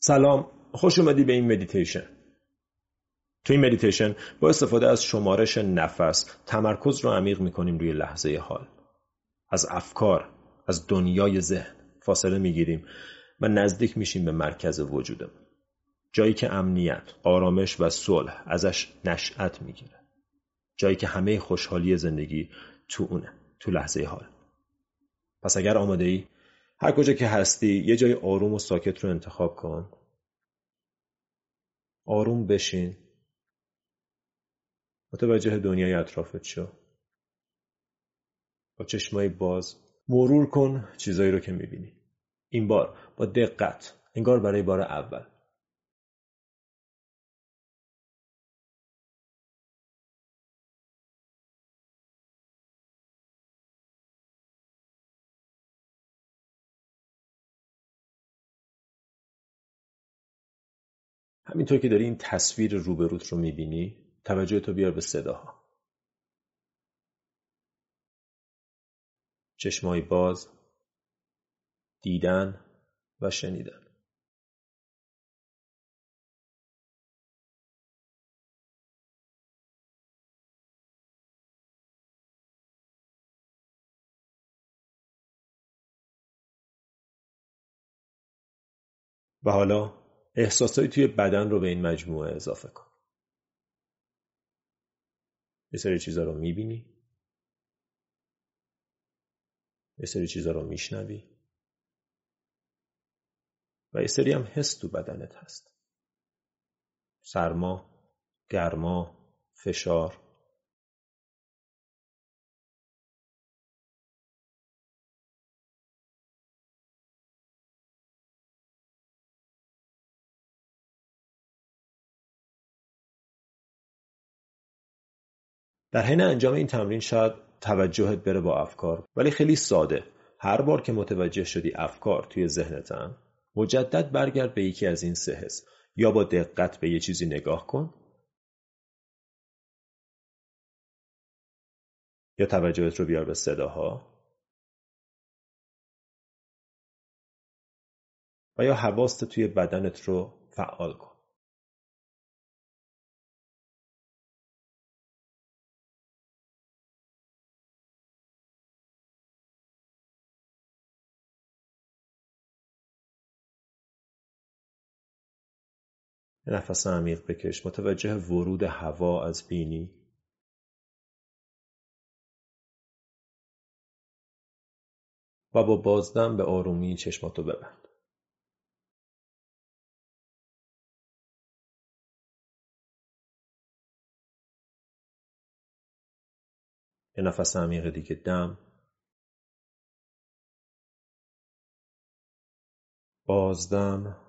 سلام خوش اومدی به این مدیتیشن تو این مدیتیشن با استفاده از شمارش نفس تمرکز رو عمیق می‌کنیم روی لحظه حال. از افکار از دنیای ذهن فاصله می‌گیریم و نزدیک میشیم به مرکز وجودمون. جایی که امنیت، آرامش و صلح ازش نشأت می‌گیره. جایی که همه خوشحالی زندگی تو اونه تو لحظه حال. پس اگر آماده ای هر کجا که هستی یه جای آروم و ساکت رو انتخاب کن. آروم بشین. متوجه دنیای اطرافت شو. با چشمای باز مرور کن چیزایی رو که می‌بینی. این بار با دقت انگار برای بار اول. همینطور که داری این تصویر روبروت رو می‌بینی توجه تو بیار به صداها. چشمای باز دیدن و شنیدن. و حالا احساسایی توی بدن رو به این مجموعه اضافه کن. یه سری چیزا رو می‌بینی. یه سری چیزا رو میشنوی. و یه سری هم حس تو بدنت هست. سرما گرما فشار. در حین انجام این تمرین شاید توجهت بره با افکار ولی خیلی ساده. هر بار که متوجه شدی افکار توی ذهنتن مجدد برگرد به یکی از این سه حس. یا با دقت به یه چیزی نگاه کن. یا توجهت رو بیار به صداها. و یا حواست توی بدنت رو فعال کن. نفس عمیق بکش. متوجه ورود هوا از بینی. و با بازدم به آرومی چشماتو ببند. یه نفس عمیق دیگه دم. بازدم.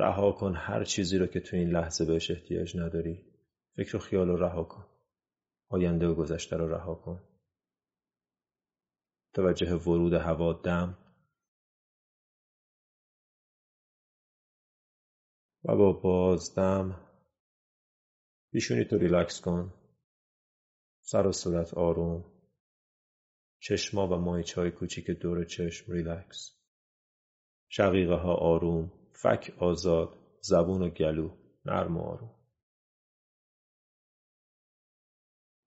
رها کن هر چیزی رو که تو این لحظه بهش احتیاج نداری. فکر و خیال رو رها کن. آینده و گذشته رو رها کن. توجه ورود هوا دم. و با بازدم پیشونی تو ریلکس کن. سر و صورت آروم. چشما و ماهیچه های کوچیک دور چشم ریلکس. شقیقه ها آروم. فک آزاد زبون و گلو نرم و آروم.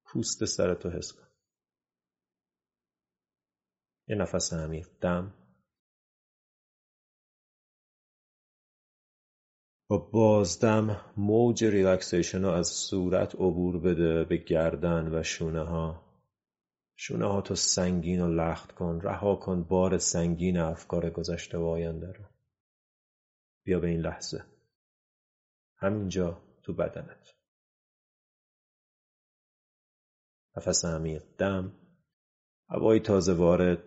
پوست سرتو حس کن. یه نفس عمیق دم. با بازدم موج relaxation رو از صورت عبور بده به گردن و شونه ها شونه ها تو سنگین و لخت کن رها کن بار سنگین افکار گذشته و آینده رو. بیا به این لحظه. همینجا تو بدنت. نفس عمیق دم هوای تازه وارد.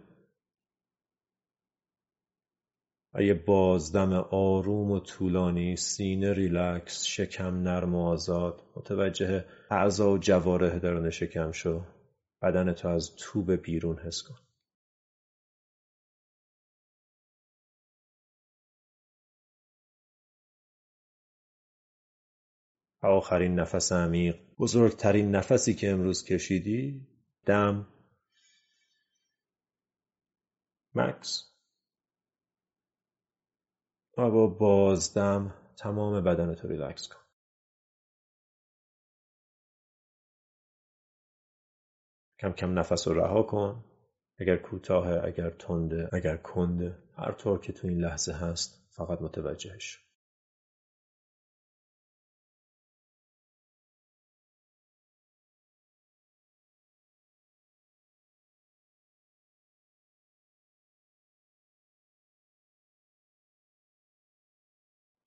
و یه بازدم آروم و طولانی سینه ریلکس شکم نرم و آزاد. متوجه اعضا و جواره درون شکم شو. بدن تو از تو به بیرون حس کن. آخرین نفس عمیق. بزرگترین نفسی که امروز کشیدی؟ دم. مکس. و با بازدم تمام بدن تو ریلکس کن. کم کم نفس رو رها کن. اگر کوتاه اگر تنده اگر کنده هر طور که تو این لحظه هست فقط متوجهش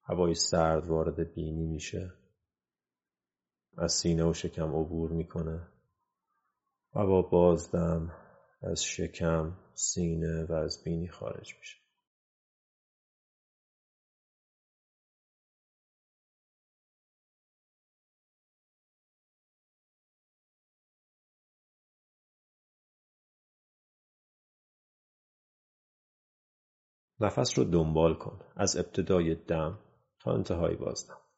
هوای سرد وارد بینی میشه. از سینه و شکم عبور می‌کنه. و با بازدم از شکم سینه و از بینی خارج میشه. نفس رو دنبال کن. از ابتدای دم تا انتهای بازدم.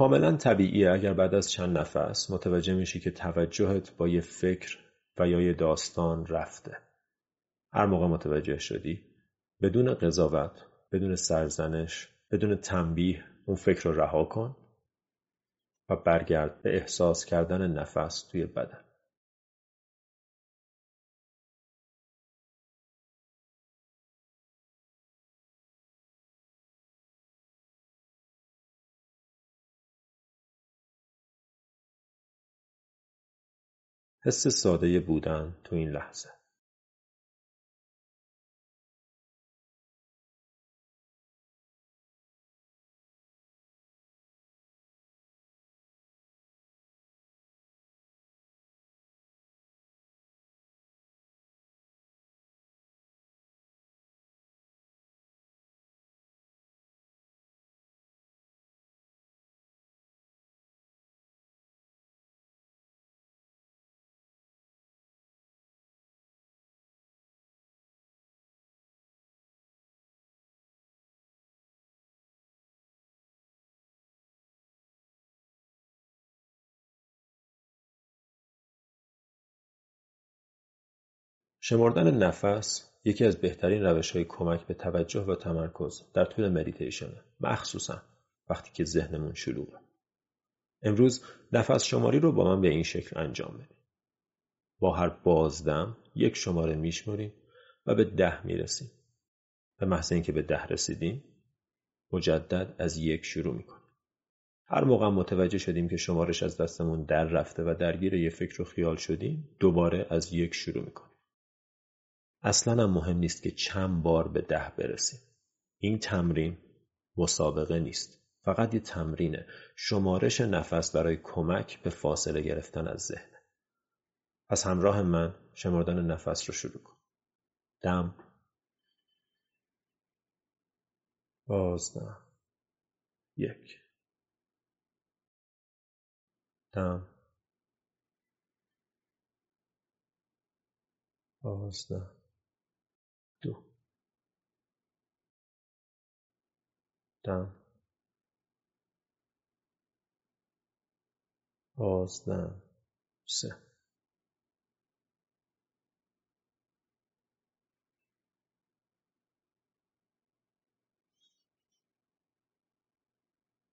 کاملا طبیعیه اگر بعد از چند نفس متوجه میشی که توجهت با یه فکر و یا یه داستان رفته. هر موقع متوجه شدی بدون قضاوت بدون سرزنش بدون تنبیه اون فکر رو رها کن و برگرد به احساس کردن نفس توی بدن. حس ساده بودن تو این لحظه. شمردن نفس یکی از بهترین روش های کمک به توجه و تمرکز در طول مدیتیشنه. مخصوصا وقتی که ذهنمون شلوغه. امروز نفس شماری رو با من به این شکل انجام بدیم با هر بازدم یک شماره میشماریم و به ده می‌رسیم. به محض اینکه به ده رسیدیم مجدد از یک شروع می‌کنیم. هر موقع متوجه شدیم که شمارش از دستمون در رفته و درگیر یه فکر و خیال شدیم دوباره از یک شروع می‌کنیم. اصلا هم مهم نیست که چند بار به ده برسیم. این تمرین مسابقه نیست فقط یه تمرینه. شمارش نفس برای کمک به فاصله گرفتن از ذهن. پس همراه من شمردن نفس رو شروع کن. دم. بازدم. یک. دم. بازدم. دم بازدم سه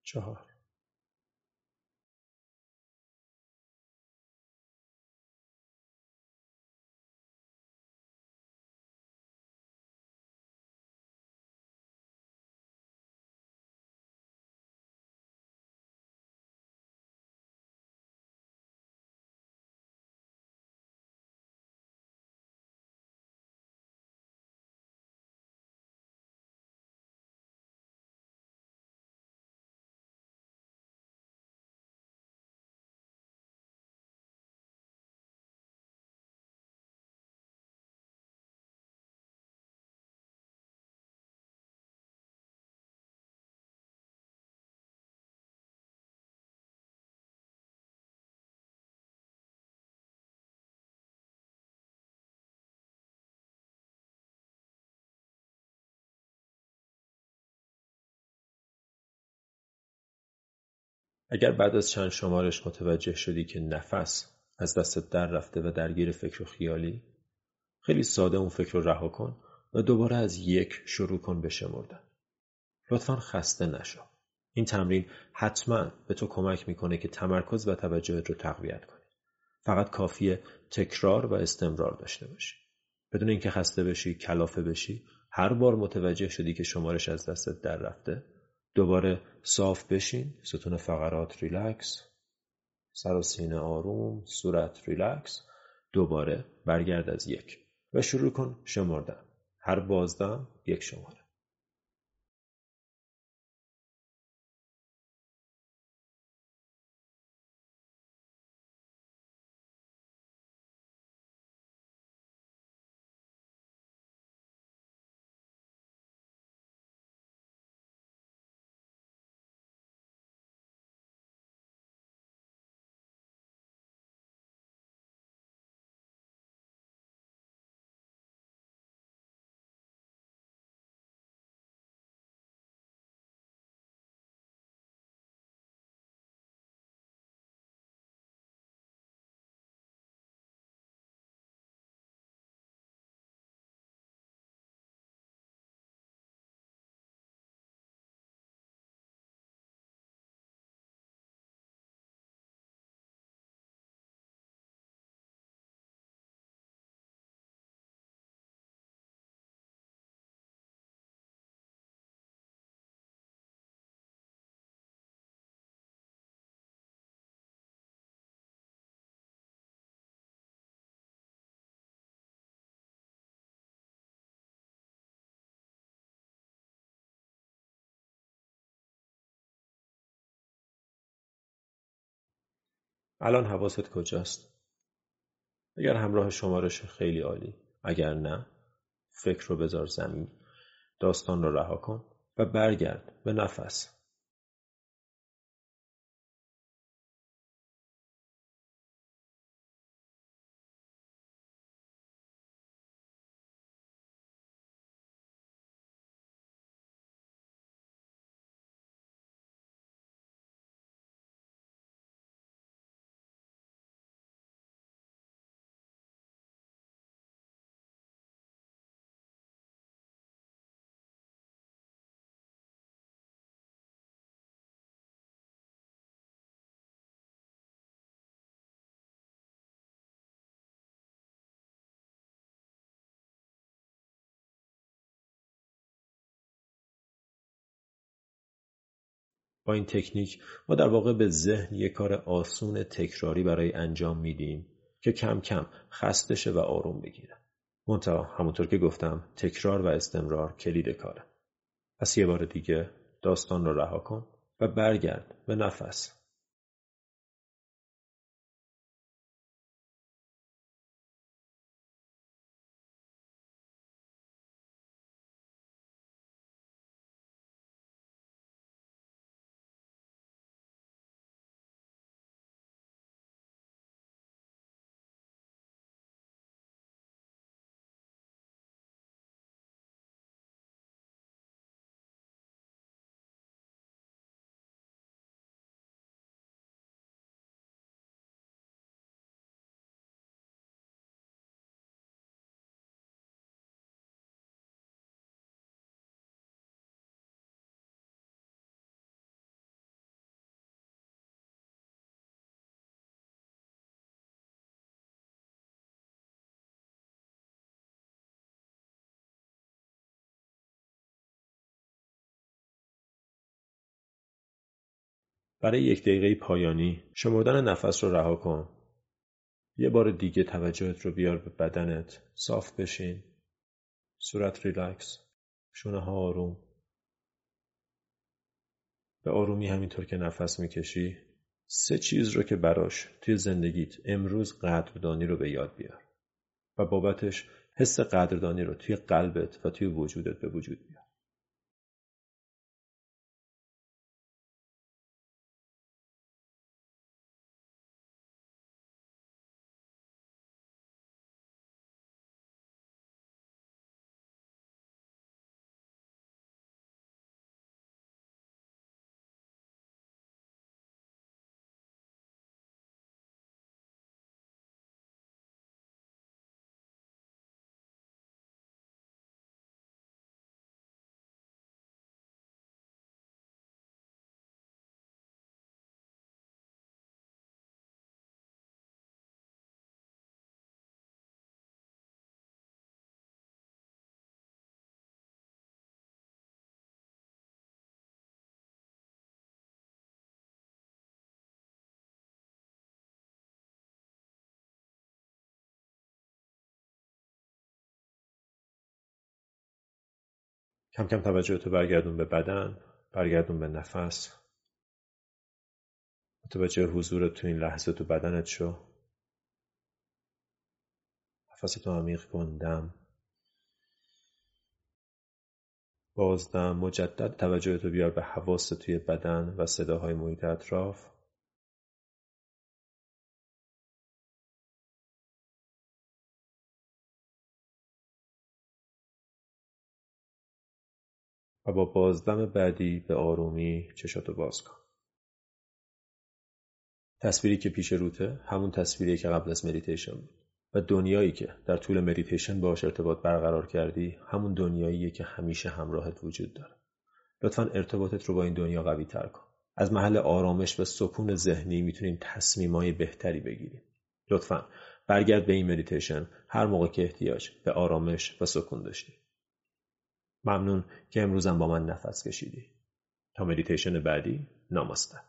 چهار اگر بعد از چند شمارش متوجه شدی که نفس از دستت در رفته و درگیر فکر و خیالی خیلی ساده اون فکر رو رها کن و دوباره از یک شروع کن به شمردن. لطفا خسته نشو. این تمرین حتما به تو کمک می‌کنه که تمرکز و توجهت رو تقویت کنی. فقط کافیه تکرار و استمرار داشته باشی. بدون اینکه خسته بشی کلافه بشی هر بار متوجه شدی که شمارش از دستت در رفته دوباره صاف بشین. ستون فقرات ریلکس. سر و سینه آروم صورت ریلکس. دوباره برگرد از یک. و شروع کن شمردن. هر بازدم یک شماره. الان حواست کجاست؟ اگر همراه شمارش خیلی عالی. اگر نه فکر رو بذار زمین. داستان رو رها کن و برگرد به نفس. با این تکنیک ما در واقع به ذهن یک کار آسون تکراری برای انجام میدیم که کم کم خسته شه و آروم بگیره. منتها همونطور که گفتم تکرار و استمرار کلید کاره. پس یه بار دیگه داستان رو رها کن و برگرد به نفس. برای یک دقیقه پایانی شمردن نفس رو رها کن. یه بار دیگه توجهت رو بیار به بدنت. صاف بشین. صورت ریلکس. شونه ها آروم. به آرومی همینطور که نفس می‌کشی سه چیز رو که براش توی زندگیت امروز قدردانی رو به یاد بیار و بابتش حس قدردانی رو توی قلبت و توی وجودت به وجود بیار. کم کم توجه تو برگردون به بدن برگردون به نفس. متوجه حضور تو این لحظه تو بدنت شو. نفستو عمیق کن دم. بازدم مجدد توجه تو بیار به حواس توی بدن و صداهای محیط اطراف. و با بازدم بعدی به آرومی چشاتو باز کن. تصویری که پیش روته همون تصویری که قبل از مدیتیشن بود. و دنیایی که در طول مدیتیشن باش ارتباط برقرار کردی همون دنیاییه که همیشه همراهت وجود داره. لطفا ارتباطت رو با این دنیا قوی تر کن. از محل آرامش و سکون ذهنی می‌تونیم تصمیمای بهتری بگیریم. لطفا برگرد به این مدیتیشن. هر موقع که احتیاج به آرامش و سکون داشتی. ممنون که امروزم با من نفس کشیدی. تا مدیتیشن بعدی نامسته